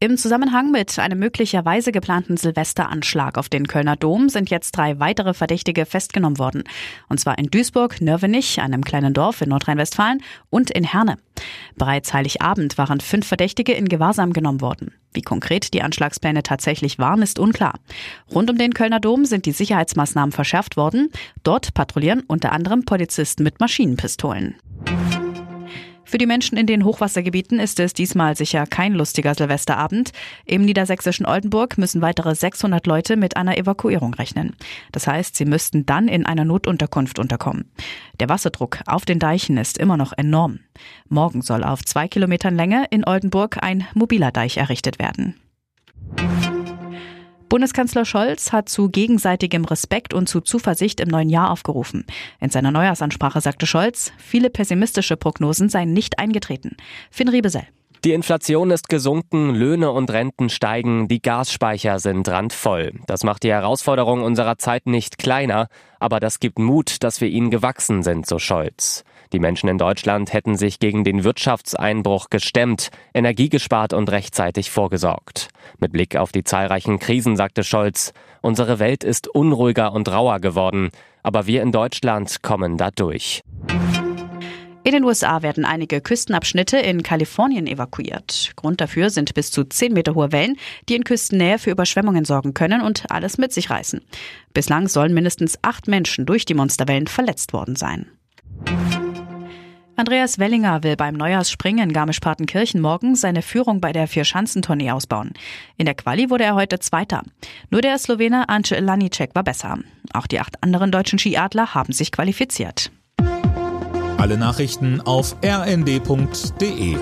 Im Zusammenhang mit einem möglicherweise geplanten Silvesteranschlag auf den Kölner Dom sind jetzt drei weitere Verdächtige festgenommen worden. Und zwar in Duisburg, Nörvenich, einem kleinen Dorf in Nordrhein-Westfalen und in Herne. Bereits Heiligabend waren fünf Verdächtige in Gewahrsam genommen worden. Wie konkret die Anschlagspläne tatsächlich waren, ist unklar. Rund um den Kölner Dom sind die Sicherheitsmaßnahmen verschärft worden. Dort patrouillieren unter anderem Polizisten mit Maschinenpistolen. Für die Menschen in den Hochwassergebieten ist es diesmal sicher kein lustiger Silvesterabend. Im niedersächsischen Oldenburg müssen weitere 600 Leute mit einer Evakuierung rechnen. Das heißt, sie müssten dann in einer Notunterkunft unterkommen. Der Wasserdruck auf den Deichen ist immer noch enorm. Morgen soll auf zwei Kilometern Länge in Oldenburg ein mobiler Deich errichtet werden. Bundeskanzler Scholz hat zu gegenseitigem Respekt und zu Zuversicht im neuen Jahr aufgerufen. In seiner Neujahrsansprache sagte Scholz, viele pessimistische Prognosen seien nicht eingetreten. Finn Riebesell. Die Inflation ist gesunken, Löhne und Renten steigen, die Gasspeicher sind randvoll. Das macht die Herausforderung unserer Zeit nicht kleiner, aber das gibt Mut, dass wir ihnen gewachsen sind, so Scholz. Die Menschen in Deutschland hätten sich gegen den Wirtschaftseinbruch gestemmt, Energie gespart und rechtzeitig vorgesorgt. Mit Blick auf die zahlreichen Krisen sagte Scholz, unsere Welt ist unruhiger und rauer geworden, aber wir in Deutschland kommen da durch. In den USA werden einige Küstenabschnitte in Kalifornien evakuiert. Grund dafür sind bis zu 10 Meter hohe Wellen, die in Küstennähe für Überschwemmungen sorgen können und alles mit sich reißen. Bislang sollen mindestens acht Menschen durch die Monsterwellen verletzt worden sein. Andreas Wellinger will beim Neujahrsspringen in Garmisch-Partenkirchen morgen seine Führung bei der Vier-Schanzentournee ausbauen. In der Quali wurde er heute Zweiter. Nur der Slowene Ance Lanicek war besser. Auch die acht anderen deutschen Skiadler haben sich qualifiziert. Alle Nachrichten auf rnd.de